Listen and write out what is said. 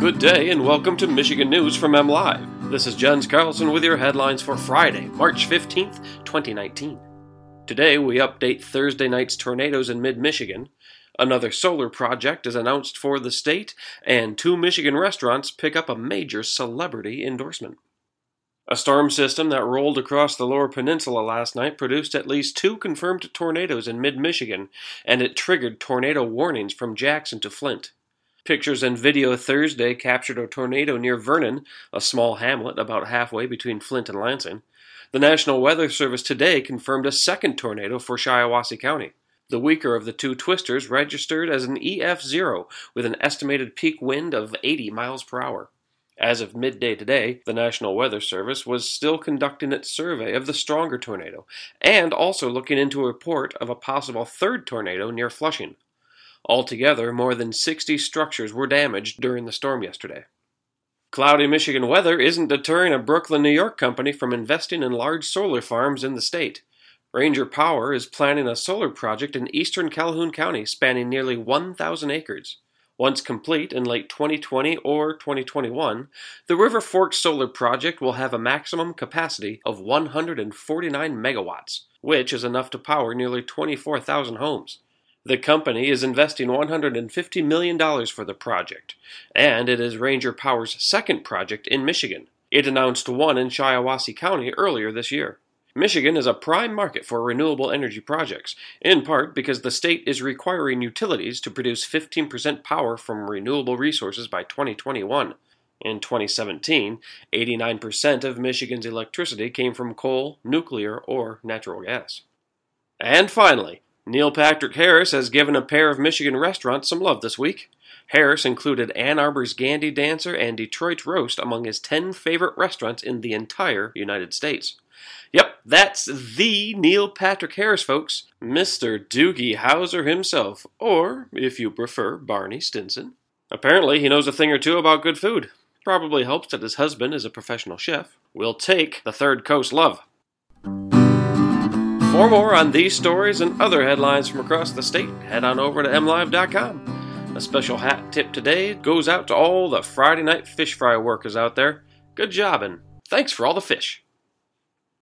Good day and welcome to Michigan News from M Live. This is Jens Carlson with your headlines for Friday, March 15th, 2019. Today we update Thursday night's tornadoes in mid-Michigan. Another solar project is announced for the state, and two Michigan restaurants pick up a major celebrity endorsement. A storm system that rolled across the lower peninsula last night produced at least two confirmed tornadoes in mid Michigan, and it triggered tornado warnings from Jackson to Flint. Pictures and video Thursday captured a tornado near Vernon, a small hamlet about halfway between Flint and Lansing. The National Weather Service today confirmed a second tornado for Shiawassee County. The weaker of the two twisters registered as an EF0 with an estimated peak wind of 80 miles per hour. As of midday today, the National Weather Service was still conducting its survey of the stronger tornado and also looking into a report of a possible third tornado near Flushing. Altogether, more than 60 structures were damaged during the storm yesterday. Cloudy Michigan weather isn't deterring a Brooklyn, New York company from investing in large solar farms in the state. Ranger Power is planning a solar project in eastern Calhoun County spanning nearly 1,000 acres. Once complete in late 2020 or 2021, the River Forks Solar Project will have a maximum capacity of 149 megawatts, which is enough to power nearly 24,000 homes. The company is investing $150 million for the project, and it is Ranger Power's second project in Michigan. It announced one in Shiawassee County earlier this year. Michigan is a prime market for renewable energy projects, in part because the state is requiring utilities to produce 15% power from renewable resources by 2021. In 2017, 89% of Michigan's electricity came from coal, nuclear, or natural gas. And finally, Neil Patrick Harris has given a pair of Michigan restaurants some love this week. Harris included Ann Arbor's Gandy Dancer and Detroit's Roast among his 10 favorite restaurants in the entire United States. Yep, that's the Neil Patrick Harris, folks. Mr. Doogie Howser himself, or, if you prefer, Barney Stinson. Apparently, he knows a thing or two about good food. Probably helps that his husband is a professional chef. We'll take the Third Coast love. For more on these stories and other headlines from across the state, head on over to mlive.com. A special hat tip today goes out to all the Friday night fish fry workers out there. Good job and thanks for all the fish.